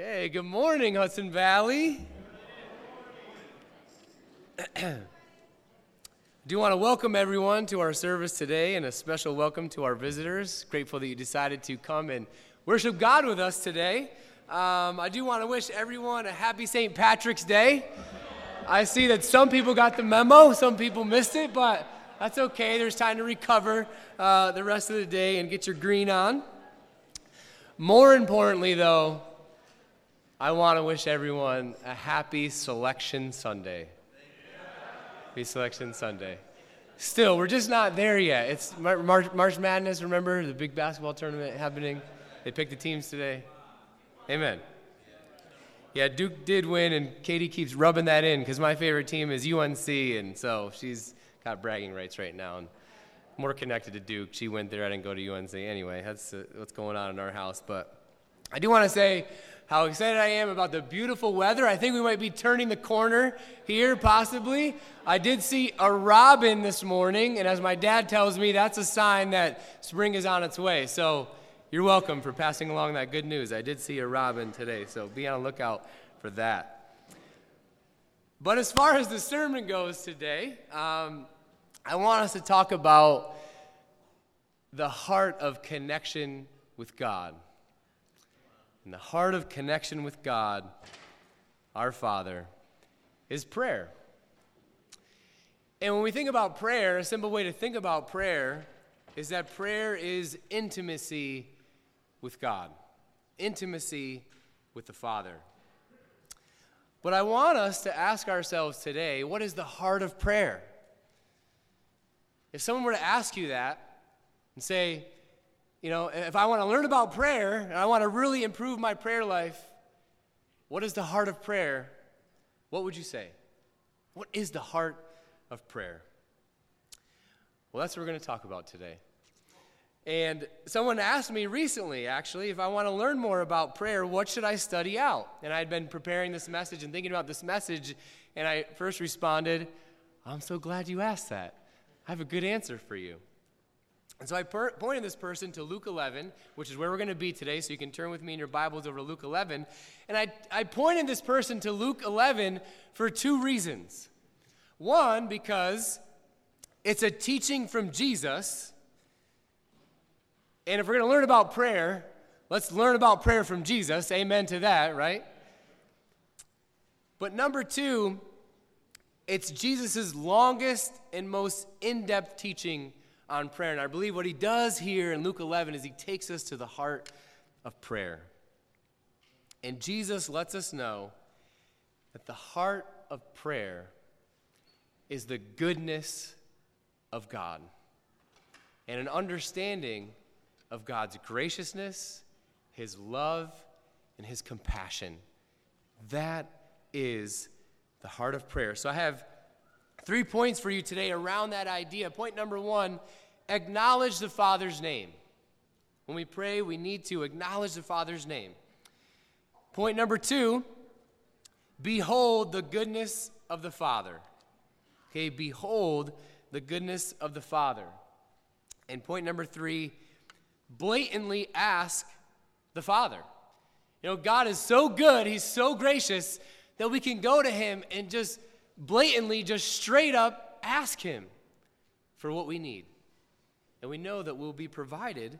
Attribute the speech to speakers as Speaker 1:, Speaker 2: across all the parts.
Speaker 1: Okay, good morning, Hudson Valley. I do want to welcome everyone to our service today and a special welcome to our visitors. Grateful that you decided to come and worship God with us today. Um, I do want to wish everyone a happy St. Patrick's Day. I see that some people got the memo, some people missed it, but that's okay. There's time to recover uh, the rest of the day and get your green on. More importantly, though, I want to wish everyone a happy Selection Sunday. Happy Selection Sunday. Still, we're just not there yet. It's March, March Madness, remember? The big basketball tournament happening. They picked the teams today. Amen. Yeah, Duke did win, and Katie keeps rubbing that in because my favorite team is UNC, and so she's got bragging rights right now. And more connected to Duke. She went there. I didn't go to UNC. Anyway, that's uh, what's going on in our house. But I do want to say how excited I am about the beautiful weather. I think we might be turning the corner here, possibly. I did see a robin this morning, and as my dad tells me, that's a sign that spring is on its way. So you're welcome for passing along that good news. I did see a robin today, so be on the lookout for that. But as far as the sermon goes today, um, I want us to talk about the heart of connection with God. And the heart of connection with God, our Father, is prayer. And when we think about prayer, a simple way to think about prayer is that prayer is intimacy with God, intimacy with the Father. But I want us to ask ourselves today what is the heart of prayer? If someone were to ask you that and say, you know, if I want to learn about prayer and I want to really improve my prayer life, what is the heart of prayer? What would you say? What is the heart of prayer? Well, that's what we're going to talk about today. And someone asked me recently, actually, if I want to learn more about prayer, what should I study out? And I had been preparing this message and thinking about this message, and I first responded, I'm so glad you asked that. I have a good answer for you. And so I per- pointed this person to Luke 11, which is where we're going to be today. So you can turn with me in your Bibles over to Luke 11. And I, I pointed this person to Luke 11 for two reasons. One, because it's a teaching from Jesus. And if we're going to learn about prayer, let's learn about prayer from Jesus. Amen to that, right? But number two, it's Jesus' longest and most in depth teaching on prayer. And I believe what he does here in Luke 11 is he takes us to the heart of prayer. And Jesus lets us know that the heart of prayer is the goodness of God and an understanding of God's graciousness, his love, and his compassion. That is the heart of prayer. So I have three points for you today around that idea. Point number one acknowledge the Father's name. When we pray, we need to acknowledge the Father's name. Point number two behold the goodness of the Father. Okay, behold the goodness of the Father. And point number three blatantly ask the Father. You know, God is so good, He's so gracious that we can go to Him and just blatantly, just straight up ask Him for what we need. And we know that we'll be provided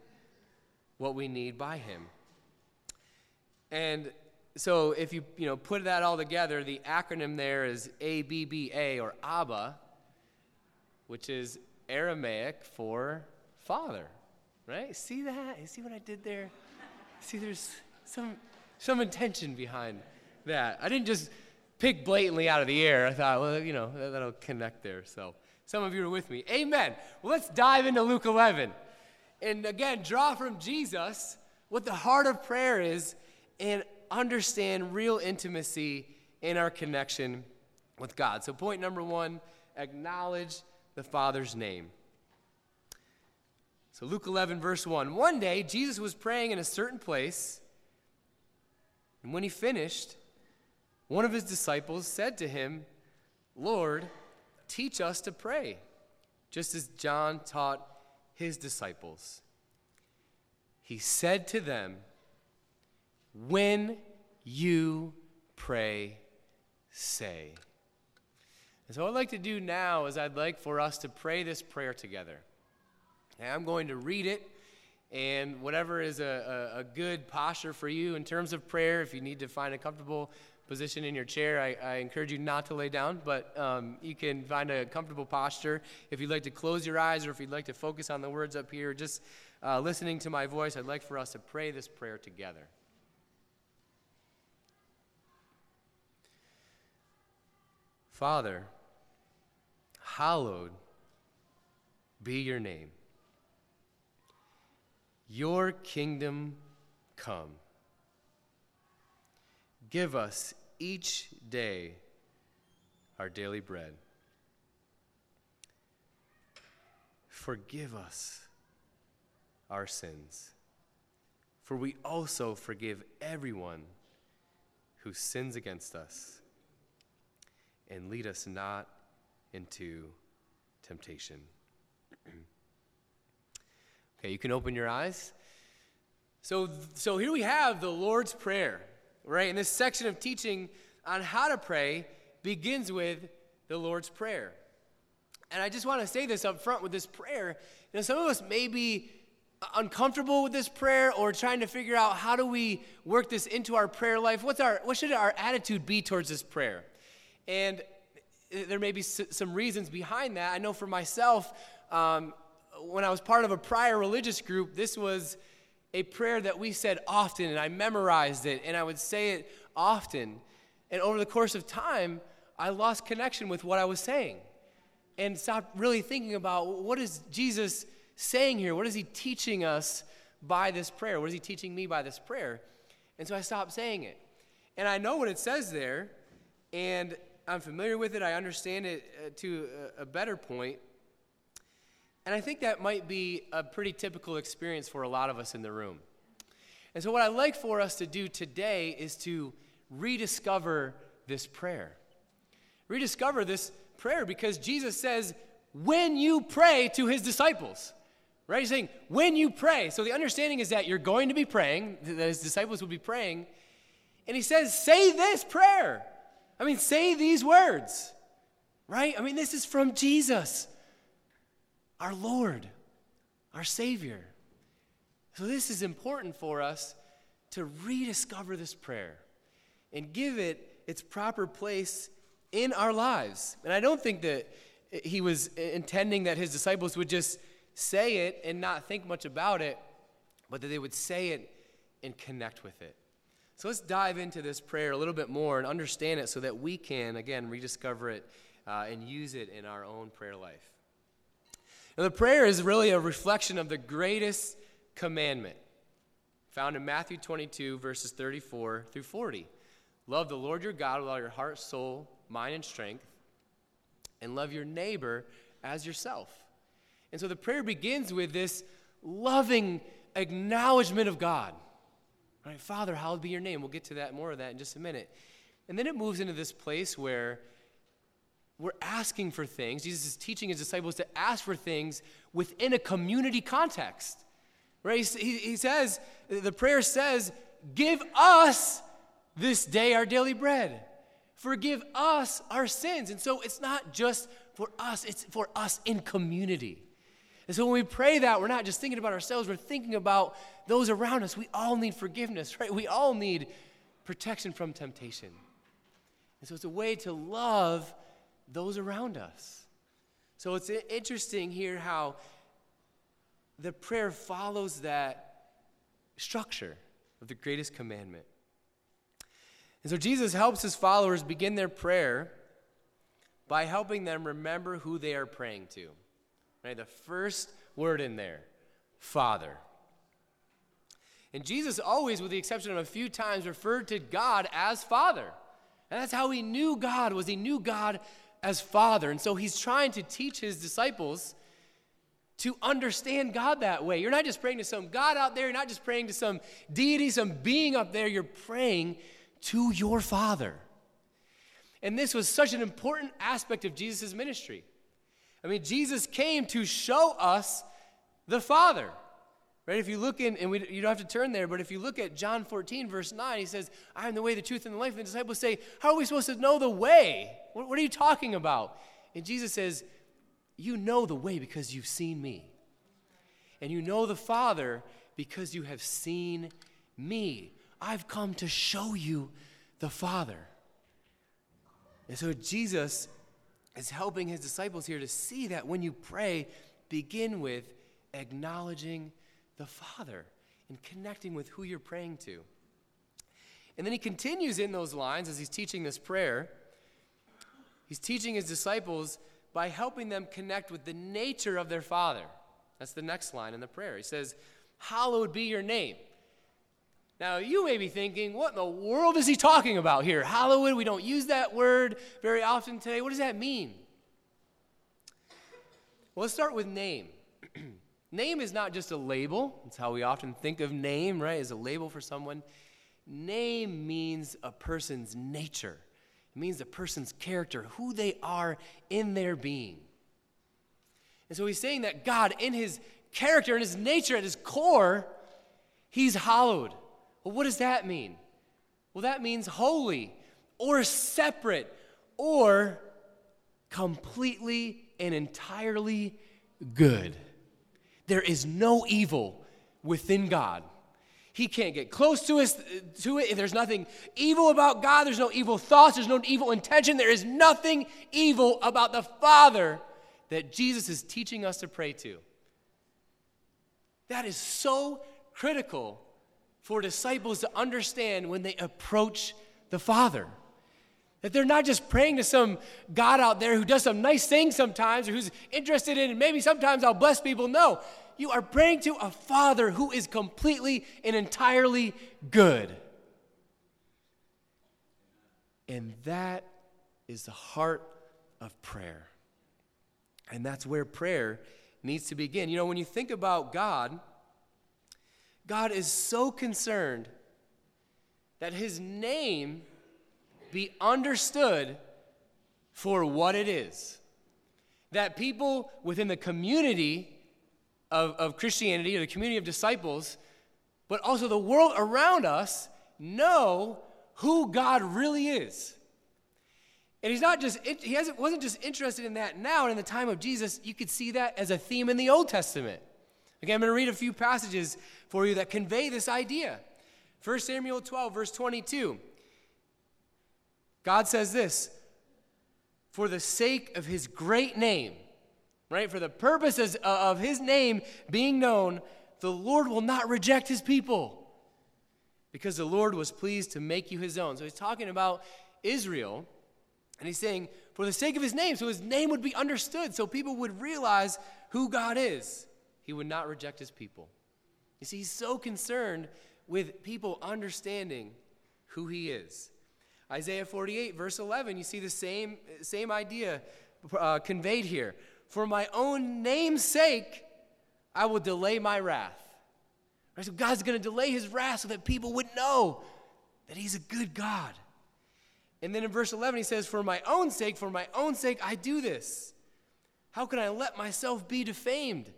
Speaker 1: what we need by Him. And so if you, you know, put that all together, the acronym there is ABBA or Abba, which is Aramaic for Father. Right? See that? You see what I did there? See, there's some, some intention behind that. I didn't just pick blatantly out of the air. I thought, well, you know, that'll connect there. So some of you are with me. Amen. Well, let's dive into Luke 11. And again, draw from Jesus what the heart of prayer is and understand real intimacy in our connection with God. So, point number one acknowledge the Father's name. So, Luke 11, verse 1. One day, Jesus was praying in a certain place, and when he finished, one of his disciples said to him, Lord, teach us to pray, just as John taught his disciples. He said to them, When you pray, say. And so, what I'd like to do now is I'd like for us to pray this prayer together. And I'm going to read it, and whatever is a, a, a, good posture for you in terms of prayer, if you need to find a comfortable position in your chair, I, I encourage you not to lay down, but um, you can find a comfortable posture. If you'd like to close your eyes or if you'd like to focus on the words up here, just uh, listening to my voice, I'd like for us to pray this prayer together. Father, hallowed be your name. Your kingdom come. Give us each day our daily bread. Forgive us our sins, for we also forgive everyone who sins against us. And lead us not into temptation. okay, you can open your eyes. So, so here we have the Lord's Prayer, right? And this section of teaching on how to pray begins with the Lord's Prayer. And I just want to say this up front with this prayer. You know, some of us may be uncomfortable with this prayer or trying to figure out how do we work this into our prayer life what's our what should our attitude be towards this prayer and there may be some reasons behind that i know for myself um, when i was part of a prior religious group this was a prayer that we said often and i memorized it and i would say it often and over the course of time i lost connection with what i was saying and stopped really thinking about what is jesus saying here? What is he teaching us by this prayer? What is he teaching me by this prayer? And so I stopped saying it. And I know what it says there, and I'm familiar with it. I understand it uh, to a, a better point. And I think that might be a pretty typical experience for a lot of us in the room. And so, what I'd like for us to do today is to rediscover this prayer. Rediscover this prayer because Jesus says, when you pray to his disciples. Right? He's saying, when you pray. So the understanding is that you're going to be praying, that his disciples will be praying. And he says, say this prayer. I mean, say these words. Right? I mean, this is from Jesus, our Lord, our Savior. So this is important for us to rediscover this prayer and give it its proper place in our lives. And I don't think that he was intending that his disciples would just say it and not think much about it, but that they would say it and connect with it. So let's dive into this prayer a little bit more and understand it so that we can, again, rediscover it uh, and use it in our own prayer life. Now, the prayer is really a reflection of the greatest commandment found in Matthew 22, verses 34 through 40. Love the Lord your God with all your heart, soul, mind, and strength, and love your neighbor as yourself. And so the prayer begins with this loving acknowledgement of God. Right, Father, hallowed be your name. We'll get to that more of that in just a minute. And then it moves into this place where we're asking for things. Jesus is teaching his disciples to ask for things within a community context. Right? He, he says, the prayer says, Give us this day our daily bread. Forgive us our sins. And so it's not just for us, it's for us in community. And so when we pray that, we're not just thinking about ourselves, we're thinking about those around us. We all need forgiveness, right? We all need protection from temptation. And so it's a way to love those around us. So it's interesting here how the prayer follows that structure of the greatest commandment. And so Jesus helps his followers begin their prayer by helping them remember who they are praying to. Right? The first word in there, Father. And Jesus always, with the exception of a few times, referred to God as Father. And that's how he knew God was he knew God as Father. And so he's trying to teach his disciples to understand God that way. You're not just praying to some God out there, you're not just praying to some deity, some being up there, you're praying to your Father. And this was such an important aspect of Jesus' ministry. I mean, Jesus came to show us the Father. Right? If you look in, and we, you don't have to turn there, but if you look at John 14, verse 9, he says, I am the way, the truth, and the life. And the disciples say, How are we supposed to know the way? What, what are you talking about? And Jesus says, You know the way because you've seen me. And you know the Father because you have seen me. I've come to show you the Father. And so Jesus is helping his disciples here to see that when you pray, begin with acknowledging the Father and connecting with who you're praying to. And then he continues in those lines as he's teaching this prayer. He's teaching his disciples by helping them connect with the nature of their Father. That's the next line in the prayer. He says, Hallowed be your name. Now, you may be thinking, what in the world is he talking about here? Hallowed, we don't use that word very often today. What does that mean? Well, let's start with name. Name is not just a label. It's how we often think of name, right? As a label for someone. Name means a person's nature. It means a person's character, who they are in their being. And so he's saying that God, in his character, in his nature, at his core, he's hallowed. Well, what does that mean? Well, that means holy or separate or completely and entirely good. There is no evil within God. He can't get close to us to it. There's nothing evil about God. There's no evil thoughts. There's no evil intention. There is nothing evil about the Father that Jesus is teaching us to pray to. That is so critical for disciples to understand when they approach the Father. That they're not just praying to some God out there who does some nice things sometimes or who's interested in, maybe sometimes I'll bless people. No, you are praying to a Father who is completely and entirely good. And that is the heart of prayer. And that's where prayer needs to begin. You know, when you think about God, God is so concerned that his name be understood for what it is. That people within the community of, of Christianity, or the community of disciples, but also the world around us, know who God really is. And he's not just, he hasn't, wasn't just interested in that now and in the time of Jesus. You could see that as a theme in the Old Testament. Okay, I'm going to read a few passages for you that convey this idea. 1 Samuel 12, verse 22. God says this for the sake of his great name, right? For the purposes of his name being known, the Lord will not reject his people because the Lord was pleased to make you his own. So he's talking about Israel, and he's saying, for the sake of his name, so his name would be understood, so people would realize who God is, he would not reject his people. You see, he's so concerned with people understanding who he is. Isaiah 48, verse 11, you see the same, same idea uh, conveyed here. For my own name's sake, I will delay my wrath. Right? So God's going to delay his wrath so that people would know that he's a good God. And then in verse 11, he says, For my own sake, for my own sake, I do this. How can I let myself be defamed?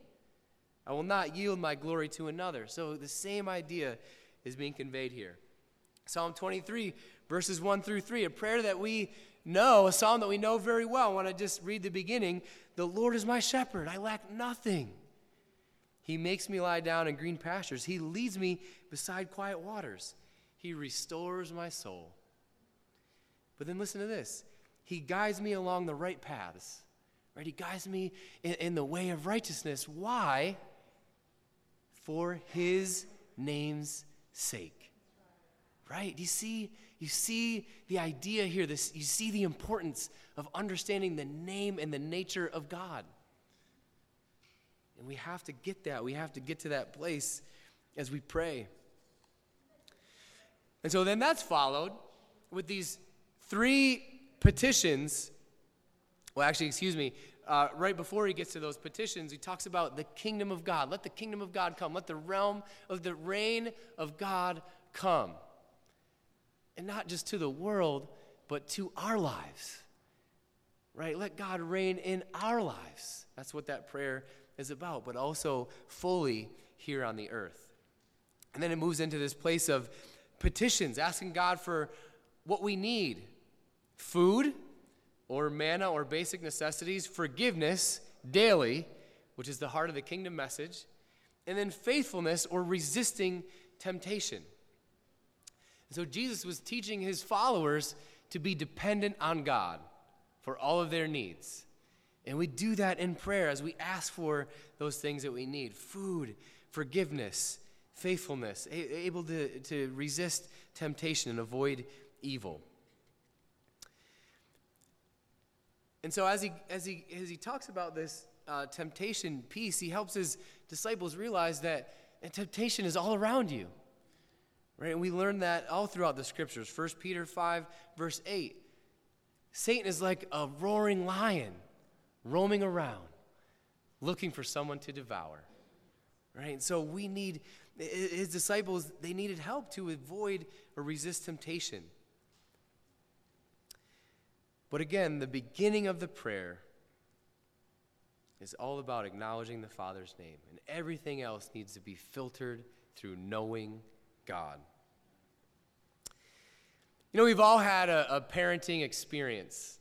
Speaker 1: I will not yield my glory to another. So the same idea is being conveyed here. Psalm 23, verses 1 through 3, a prayer that we know, a psalm that we know very well. I want to just read the beginning The Lord is my shepherd, I lack nothing. He makes me lie down in green pastures, He leads me beside quiet waters, He restores my soul. But then listen to this He guides me along the right paths. Right? He guides me in, in the way of righteousness. Why? For his name's sake. Right? Do you see you see the idea here, this, you see the importance of understanding the name and the nature of God. And we have to get that. We have to get to that place as we pray. And so then that's followed with these three petitions. Well, actually, excuse me. Uh, right before he gets to those petitions, he talks about the kingdom of God. Let the kingdom of God come. Let the realm of the reign of God come and not just to the world, but to our lives. Right? Let God reign in our lives. That's what that prayer is about, but also fully here on the earth. And then it moves into this place of petitions, asking God for what we need food or manna or basic necessities, forgiveness daily, which is the heart of the kingdom message, and then faithfulness or resisting temptation. So Jesus was teaching his followers to be dependent on God for all of their needs. And we do that in prayer as we ask for those things that we need food, forgiveness, faithfulness, able to, to resist temptation and avoid evil. And so, as he, as he, as he talks about this uh, temptation piece, he helps his disciples realize that temptation is all around you. Right? And we learn that all throughout the scriptures. 1 Peter 5, verse 8. Satan is like a roaring lion roaming around, looking for someone to devour. Right? And so we need, his disciples, they needed help to avoid or resist temptation. But again, the beginning of the prayer is all about acknowledging the Father's name, and everything else needs to be filtered through knowing God. You know, we've all had a, a parenting experience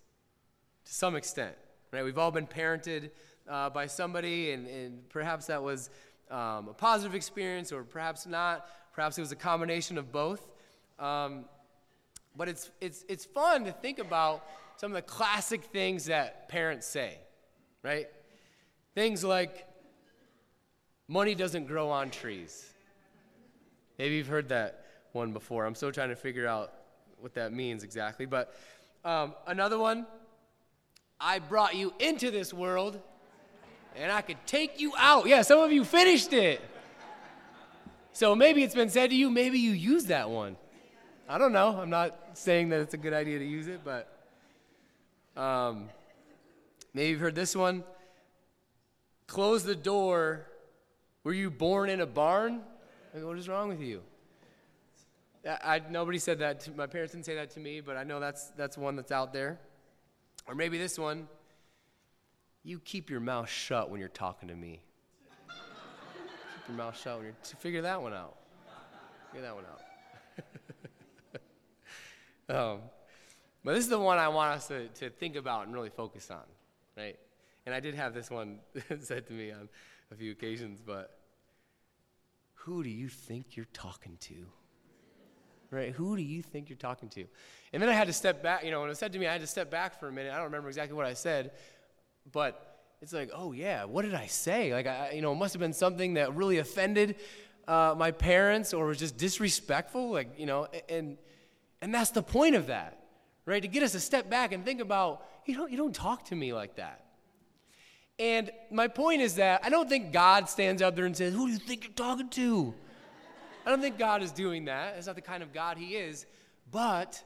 Speaker 1: to some extent, right? We've all been parented uh, by somebody, and, and, perhaps that was um, a positive experience, or perhaps not. Perhaps it was a combination of both. Um, but it's, it's, it's fun to think about some of the classic things that parents say, right? Things like, money doesn't grow on trees. Maybe you've heard that one before. I'm still trying to figure out what that means exactly. But um, another one, I brought you into this world and I could take you out. Yeah, some of you finished it. So maybe it's been said to you, maybe you use that one. I don't know. I'm not saying that it's a good idea to use it, but um, maybe you've heard this one. Close the door. Were you born in a barn? Like, what is wrong with you? I, nobody said that. To, my parents didn't say that to me, but I know that's, that's one that's out there. Or maybe this one. You keep your mouth shut when you're talking to me. keep your mouth shut when you're. Figure that one out. Figure that one out. um, but this is the one I want us to, to think about and really focus on, right? And I did have this one said to me on a few occasions, but who do you think you're talking to? Right? Who do you think you're talking to? And then I had to step back, you know, when it said to me, I had to step back for a minute. I don't remember exactly what I said, but it's like, oh yeah, what did I say? Like, I, you know, it must have been something that really offended uh, my parents or was just disrespectful, like, you know, and, and that's the point of that right? To get us to step back and think about, you don't, you don't talk to me like that. And my point is that I don't think God stands up there and says, Who do you think you're talking to? I don't think God is doing that. That's not the kind of God He is. But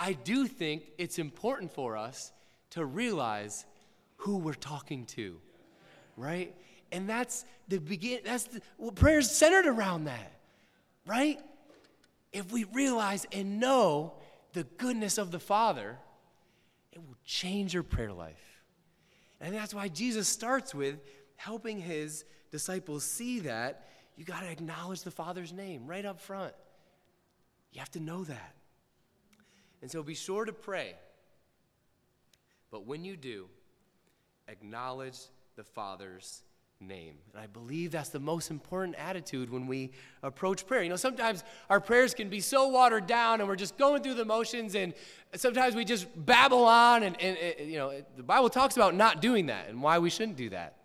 Speaker 1: I do think it's important for us to realize who we're talking to, right? And that's the begin. That's the well, prayer's centered around that, right? If we realize and know the goodness of the Father, it will change your prayer life. And that's why Jesus starts with helping his disciples see that you got to acknowledge the Father's name right up front. You have to know that. And so be sure to pray. But when you do, acknowledge the Father's name. And I believe that's the most important attitude when we approach prayer. You know, sometimes our prayers can be so watered down and we're just going through the motions, and sometimes we just babble on. And, and, and you know, the Bible talks about not doing that and why we shouldn't do that.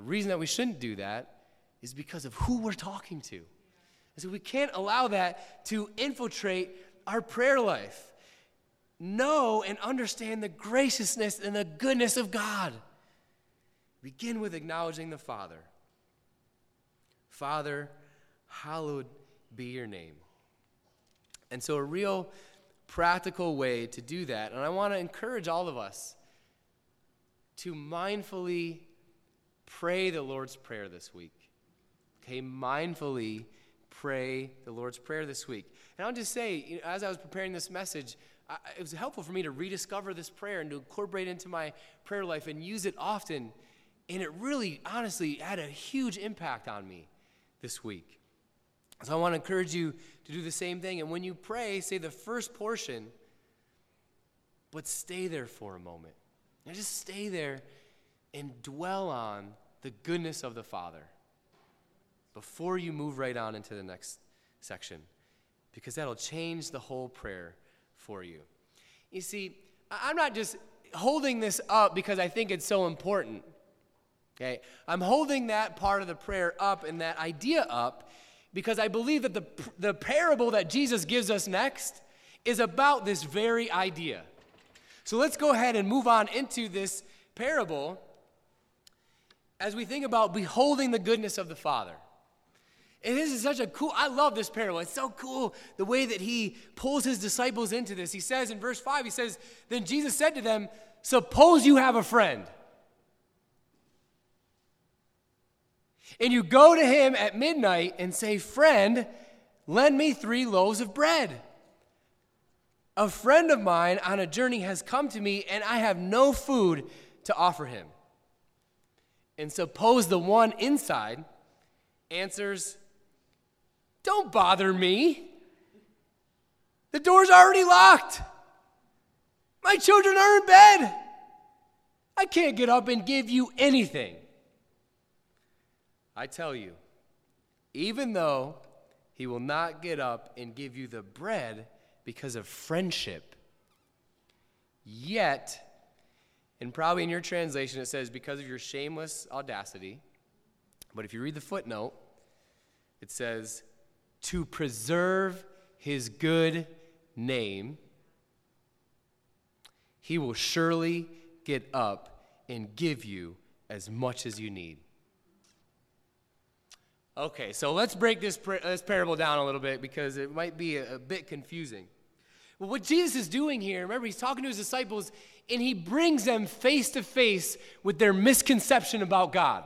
Speaker 1: The reason that we shouldn't do that is because of who we're talking to. And so we can't allow that to infiltrate our prayer life. Know and understand the graciousness and the goodness of God. Begin with acknowledging the Father. Father, hallowed be your name. And so, a real practical way to do that, and I want to encourage all of us to mindfully pray the Lord's Prayer this week. Okay, mindfully pray the Lord's Prayer this week. And I'll just say, you know, as I was preparing this message, I, it was helpful for me to rediscover this prayer and to incorporate it into my prayer life and use it often And it really, honestly, had a huge impact on me this week. So I want to encourage you to do the same thing. And when you pray, say the first portion, but stay there for a moment. And just stay there and dwell on the goodness of the Father before you move right on into the next section, because that'll change the whole prayer for you. You see, I'm not just holding this up because I think it's so important. Okay? I'm holding that part of the prayer up and that idea up because I believe that the, the parable that Jesus gives us next is about this very idea. So let's go ahead and move on into this parable as we think about beholding the goodness of the Father. And this is such a cool, I love this parable. It's so cool the way that he pulls his disciples into this. He says in verse 5, he says, Then Jesus said to them, Suppose you have a friend. And you go to him at midnight and say, Friend, lend me three loaves of bread. A friend of mine on a journey has come to me, and I have no food to offer him. And suppose the one inside answers, Don't bother me. The door's already locked. My children are in bed. I can't get up and give you anything. I tell you, even though he will not get up and give you the bread because of friendship, yet, and probably in your translation it says because of your shameless audacity, but if you read the footnote, it says to preserve his good name, he will surely get up and give you as much as you need. Okay, so let's break this, this parable down a little bit because it might be a, a bit confusing. Well, what Jesus is doing here, remember, he's talking to his disciples and he brings them face to face with their misconception about God.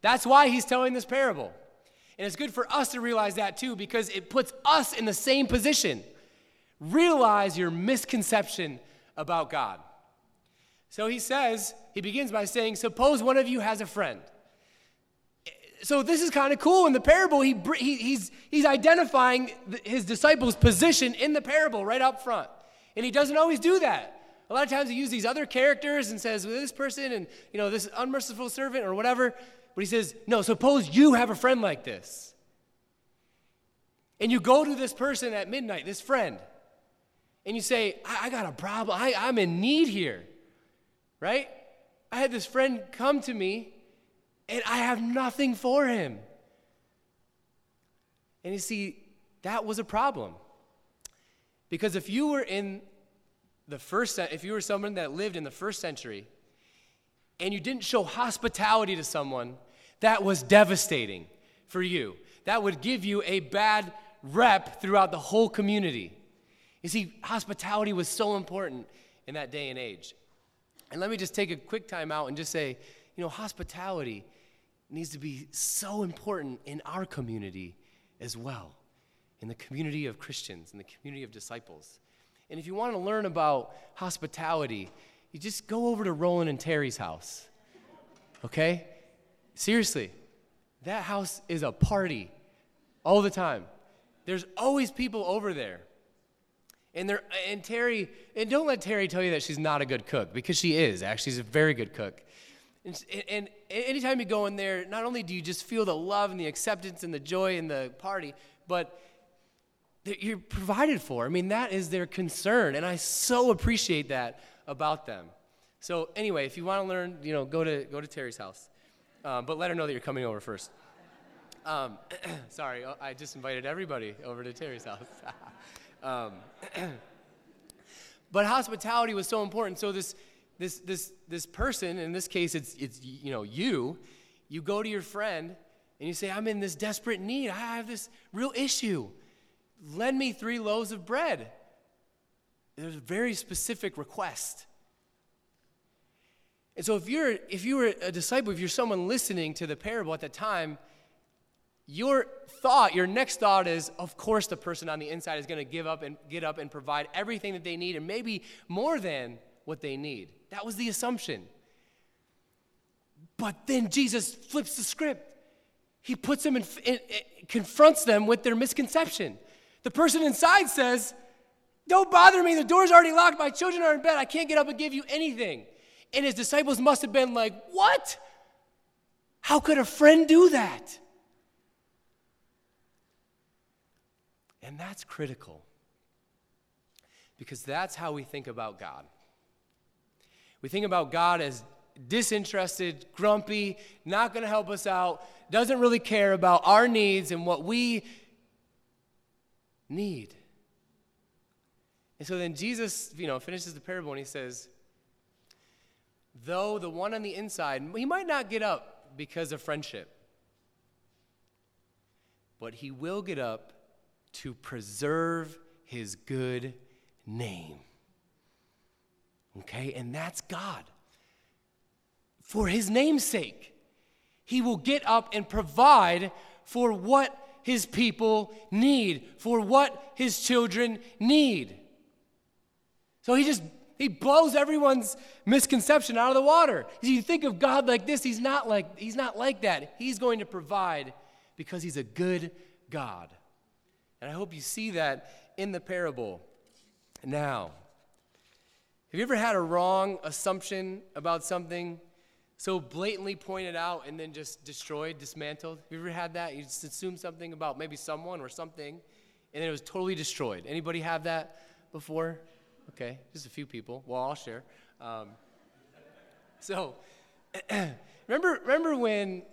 Speaker 1: That's why he's telling this parable. And it's good for us to realize that too because it puts us in the same position. Realize your misconception about God. So he says, he begins by saying, Suppose one of you has a friend so this is kind of cool. In the parable, he, he, he's, he's identifying his disciples' position in the parable right up front. And he doesn't always do that. A lot of times he uses these other characters and says, well, this person and, you know, this unmerciful servant or whatever. But he says, no, suppose you have a friend like this. And you go to this person at midnight, this friend, and you say, I, I got a problem. I, I'm in need here, right? I had this friend come to me and I have nothing for him. And you see, that was a problem. Because if you were in the first, if you were someone that lived in the first century and you didn't show hospitality to someone, that was devastating for you. That would give you a bad rep throughout the whole community. You see, hospitality was so important in that day and age. And let me just take a quick time out and just say, you know, hospitality needs to be so important in our community as well, in the community of Christians, in the community of disciples. And if you want to learn about hospitality, you just go over to Roland and Terry's house. Okay? Seriously, that house is a party all the time. There's always people over there. And there and Terry, and don't let Terry tell you that she's not a good cook because she is. Actually, she's a very good cook. And, and, anytime you go in there, not only do you just feel the love and the acceptance and the joy and the party, but you're provided for. I mean, that is their concern, and I so appreciate that about them. So anyway, if you want to learn, you know, go to go to Terry's house, um, but let her know that you're coming over first. Um, sorry, I just invited everybody over to Terry's house. um, but hospitality was so important. So this this, this, this person, in this case, it's, it's you know, you, you go to your friend and you say, I'm in this desperate need. I have this real issue. Lend me three loaves of bread. There's a very specific request. And so if you're if you were a disciple, if you're someone listening to the parable at the time, your thought, your next thought is, of course, the person on the inside is going to give up and get up and provide everything that they need, and maybe more than what they need. That was the assumption. But then Jesus flips the script. He puts them in confronts them with their misconception. The person inside says, Don't bother me. The door's already locked. My children are in bed. I can't get up and give you anything. And his disciples must have been like, What? How could a friend do that? And that's critical because that's how we think about God. We think about God as disinterested, grumpy, not going to help us out, doesn't really care about our needs and what we need. And so then Jesus, you know, finishes the parable and he says, though the one on the inside, he might not get up because of friendship, but he will get up to preserve his good name. Okay? And that's God. For his name's sake, he will get up and provide for what his people need, for what his children need. So he just he blows everyone's misconception out of the water. You think of God like this, he's not like he's not like that. He's going to provide because he's a good God. And I hope you see that in the parable. Now, have you ever had a wrong assumption about something so blatantly pointed out and then just destroyed, dismantled? Have you ever had that? You just assumed something about maybe someone or something, and then it was totally destroyed. Anybody have that before? Okay, just a few people. Well, I'll share. Um, so, remember, remember when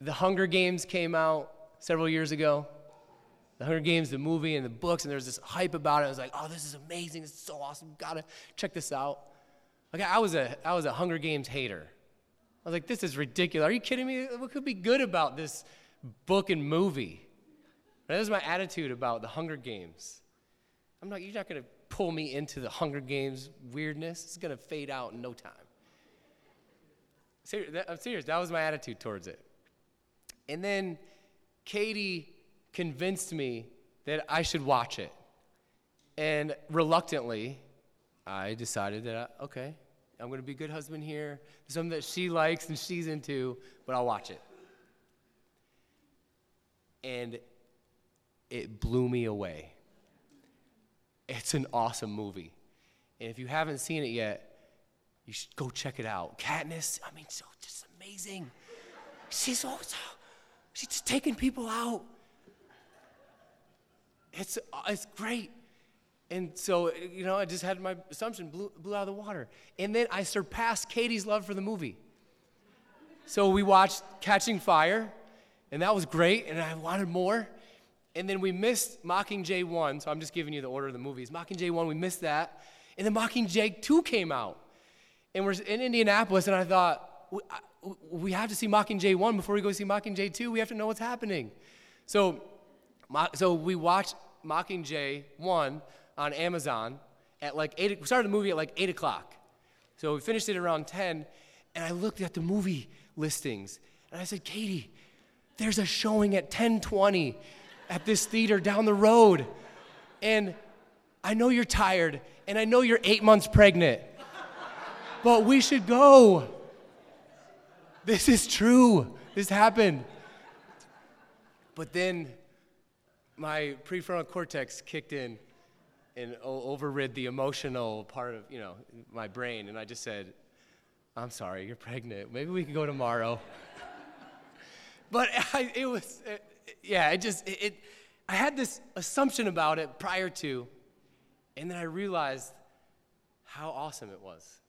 Speaker 1: the Hunger Games came out several years ago? The Hunger Games, the movie, and the books, and there was this hype about it. I was like, oh, this is amazing. Is so awesome. Gotta check this out. Okay, I was a, I was a Hunger Games hater. I was like, this is ridiculous. Are you kidding me? What could be good about this book and movie? That was my attitude about the Hunger Games. I'm not, you're not to pull me into the Hunger Games weirdness. It's to fade out in no time. I'm serious. That was my attitude towards it. And then Katie convinced me that I should watch it. And reluctantly, I decided that, I, okay, I'm going to be a good husband here. Something that she likes and she's into, but I'll watch it. And it blew me away. It's an awesome movie. And if you haven't seen it yet, you should go check it out. Katniss, I mean, so just amazing. She's so, she's just taking people out. It's, uh, it's great. And so, you know, I just had my assumption blew, blew out of the water. And then I surpassed Katie's love for the movie. So we watched Catching Fire, and that was great, and I wanted more. And then we missed Mockingjay 1, so I'm just giving you the order of the movies. Mockingjay 1, we missed that. And then Mockingjay 2 came out. And we're in Indianapolis, and I thought, we we have to see Mockingjay 1 before we go see Mockingjay 2. We have to know what's happening. So, so we watched Mockingjay 1 on Amazon at like 8, we started the movie at like 8 o'clock. So we finished it around 10, and I looked at the movie listings, and I said, Katie, there's a showing at 1020 at this theater down the road. And I know you're tired, and I know you're eight months pregnant, but we should go. This is true. This happened. But then my prefrontal cortex kicked in and overrid the emotional part of you know my brain, and I just said, "I'm sorry, you're pregnant. Maybe we can go tomorrow." but I, it was, it, yeah, it just it, it. I had this assumption about it prior to, and then I realized how awesome it was.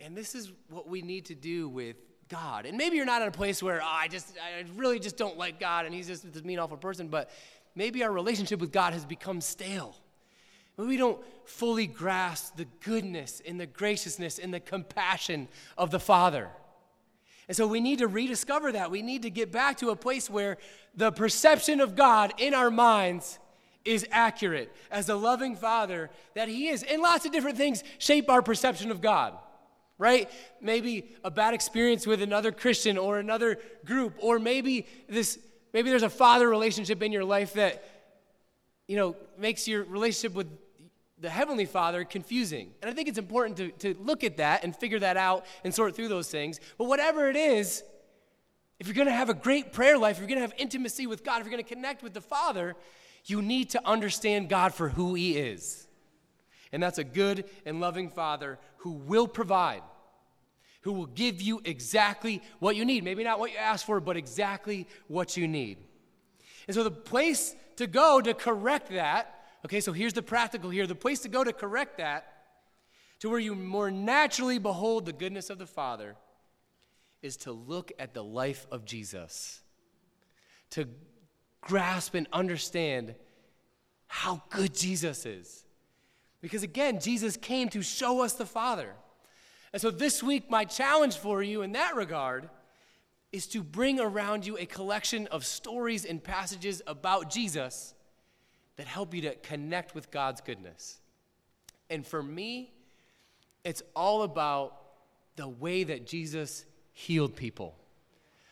Speaker 1: And this is what we need to do with God. And maybe you're not in a place where oh, I just, I really just don't like God and he's just this mean, awful person, but maybe our relationship with God has become stale. Maybe we don't fully grasp the goodness and the graciousness and the compassion of the Father. And so we need to rediscover that. We need to get back to a place where the perception of God in our minds is accurate as a loving Father that He is. And lots of different things shape our perception of God right? Maybe a bad experience with another Christian or another group, or maybe this maybe there's a father relationship in your life that you know makes your relationship with the Heavenly Father confusing. And I think it's important to, to look at that and figure that out and sort through those things. But whatever it is, if you're going to have a great prayer life, if you're going to have intimacy with God, if you're going to connect with the Father, you need to understand God for who He is. And that's a good and loving Father who will provide, who will give you exactly what you need. Maybe not what you ask for, but exactly what you need. And so the place to go to correct that Okay, so here's the practical here. The place to go to correct that, to where you more naturally behold the goodness of the Father, is to look at the life of Jesus, to grasp and understand how good Jesus is. Because again, Jesus came to show us the Father. And so this week, my challenge for you in that regard is to bring around you a collection of stories and passages about Jesus that help you to connect with God's goodness. And for me, it's all about the way that Jesus healed people.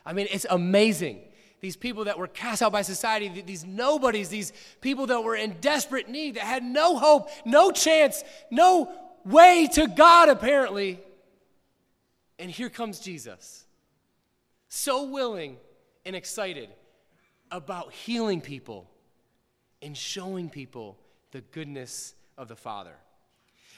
Speaker 1: I mean, it's amazing. These people that were cast out by society, these nobodies, these people that were in desperate need, that had no hope, no chance, no way to God, apparently. And here comes Jesus, so willing and excited about healing people and showing people the goodness of the Father.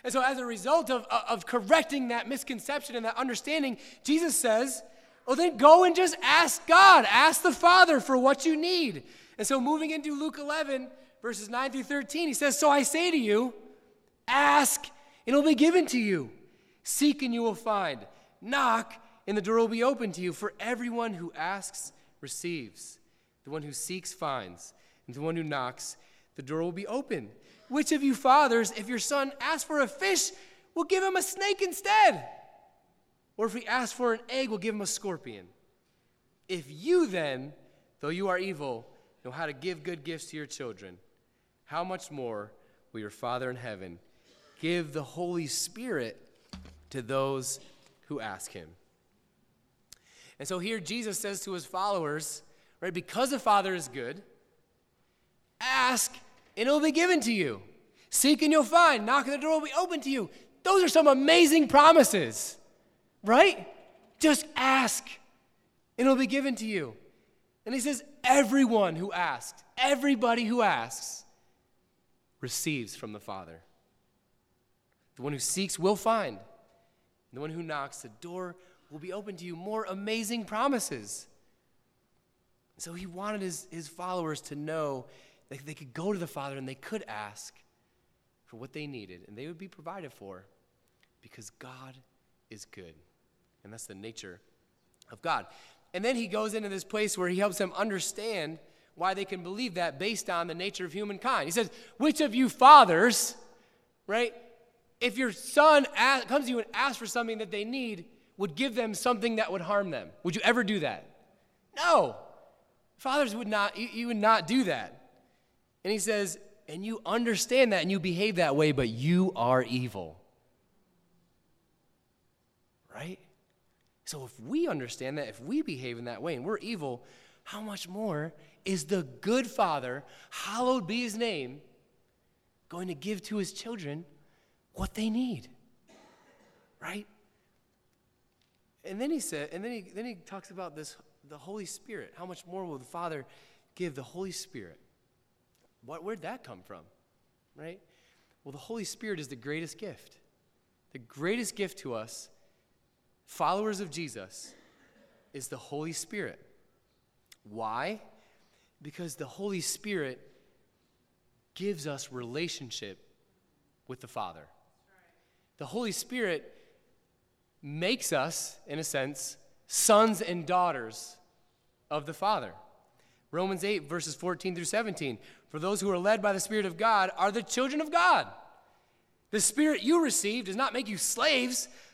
Speaker 1: And so, as a result of, of correcting that misconception and that understanding, Jesus says, Well, then go and just ask God, ask the Father for what you need. And so, moving into Luke 11, verses 9 through 13, he says, So I say to you, ask, and it will be given to you. Seek, and you will find. Knock, and the door will be open to you. For everyone who asks receives, the one who seeks finds and the one who knocks, the door will be open. Which of you fathers, if your son asks for a fish, will give him a snake instead? Or if he asks for an egg, we'll give him a scorpion? If you then, though you are evil, know how to give good gifts to your children, how much more will your Father in heaven give the Holy Spirit to those who ask him? And so here Jesus says to his followers, right, because the Father is good, Ask, and it will be given to you. Seek, and you'll find. Knock, and the door will be open to you. Those are some amazing promises, right? Just ask, and it'll be given to you. And he says, everyone who asks, everybody who asks, receives from the Father. The one who seeks will find. The one who knocks, the door will be open to you. More amazing promises. So he wanted his, his followers to know that they could go to the Father and they could ask for what they needed, and they would be provided for because God is good. And that's the nature of God. And then he goes into this place where he helps them understand why they can believe that based on the nature of humankind. He says, Which of you fathers, right, if your son ask, comes to you and asks for something that they need, would give them something that would harm them? Would you ever do that? No. Fathers would not, you, you would not do that. And he says, and you understand that and you behave that way, but you are evil. Right? So if we understand that, if we behave in that way and we're evil, how much more is the good Father, hallowed be his name, going to give to his children what they need? Right? And then he said, and then he then he talks about this the Holy Spirit. How much more will the Father give the Holy Spirit? What, where'd that come from? Right? Well, the Holy Spirit is the greatest gift. The greatest gift to us, followers of Jesus, is the Holy Spirit. Why? Because the Holy Spirit gives us relationship with the Father. The Holy Spirit makes us, in a sense, sons and daughters of the Father. Romans 8, verses 14 through 17. For those who are led by the Spirit of God are the children of God. The Spirit you received does not make you slaves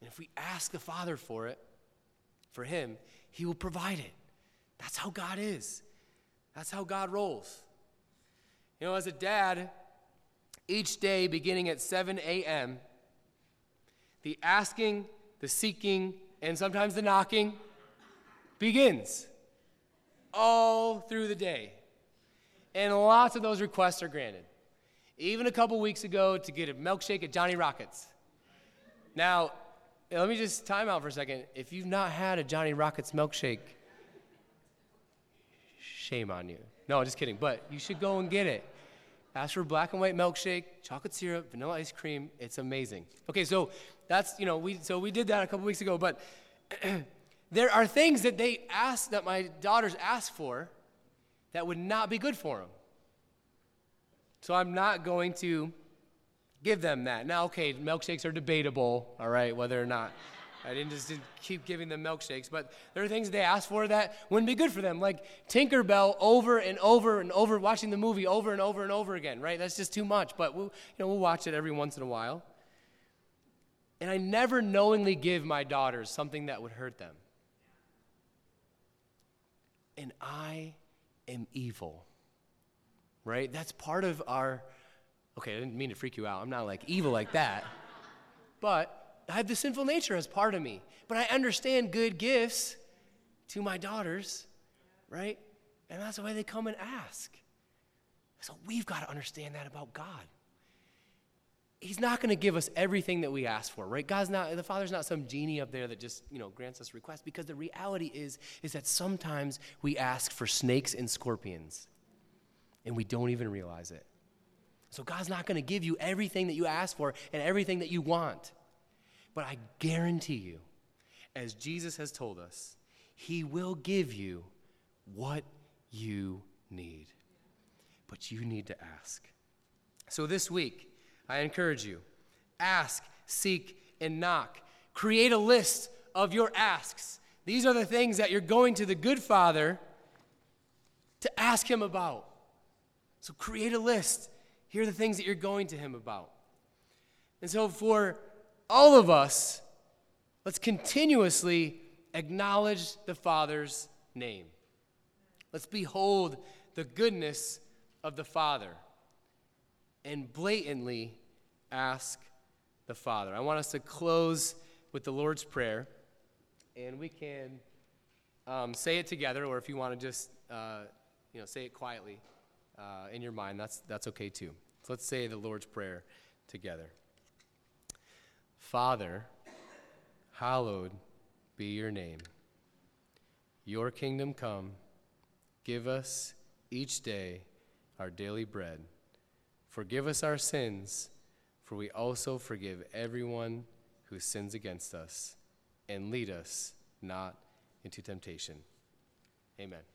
Speaker 1: And if we ask the Father for it, for him, he will provide it. That's how God is. That's how God rolls. You know, as a dad, each day beginning at 7 a.m., the asking, the seeking, and sometimes the knocking begins all through the day. And lots of those requests are granted. Even a couple weeks ago, to get a milkshake at Johnny Rockets. Now, let me just time out for a second. If you've not had a Johnny Rockets milkshake, shame on you. No, just kidding. But you should go and get it. Ask for black and white milkshake, chocolate syrup, vanilla ice cream. It's amazing. Okay, so that's you know we so we did that a couple weeks ago, but there are things that they ask that my daughters ask for that would not be good for them. So I'm not going to give them that. Now, okay, milkshakes are debatable, all right, whether or not. I didn't just keep giving them milkshakes, but there are things they ask for that wouldn't be good for them, like Tinkerbell over and over and over, watching the movie over and over and over again, right? That's just too much, but we'll, you know, we'll watch it every once in a while. And I never knowingly give my daughters something that would hurt them. And I am evil, right? That's part of our, okay, I didn't mean to freak you out. I'm not like evil like that. But I have the sinful nature as part of me, but I understand good gifts to my daughters, right? And that's the way they come and ask. So we've got to understand that about God. He's not going to give us everything that we ask for, right? God's not the Father's not some genie up there that just, you know, grants us requests because the reality is is that sometimes we ask for snakes and scorpions and we don't even realize it. So God's not going to give you everything that you ask for and everything that you want. But I guarantee you, as Jesus has told us, He will give you what you need. But you need to ask. So this week, I encourage you ask, seek, and knock. Create a list of your asks. These are the things that you're going to the good Father to ask Him about. So create a list. Here are the things that you're going to Him about. And so for all of us, let's continuously acknowledge the Father's name. Let's behold the goodness of the Father and blatantly ask the Father. I want us to close with the Lord's Prayer, and we can um, say it together, or if you want to just uh, you know say it quietly uh, in your mind, that's that's okay too. So let's say the Lord's Prayer together. Father, hallowed be your name. Your kingdom come. Give us each day our daily bread. Forgive us our sins, for we also forgive everyone who sins against us. And lead us not into temptation. Amen.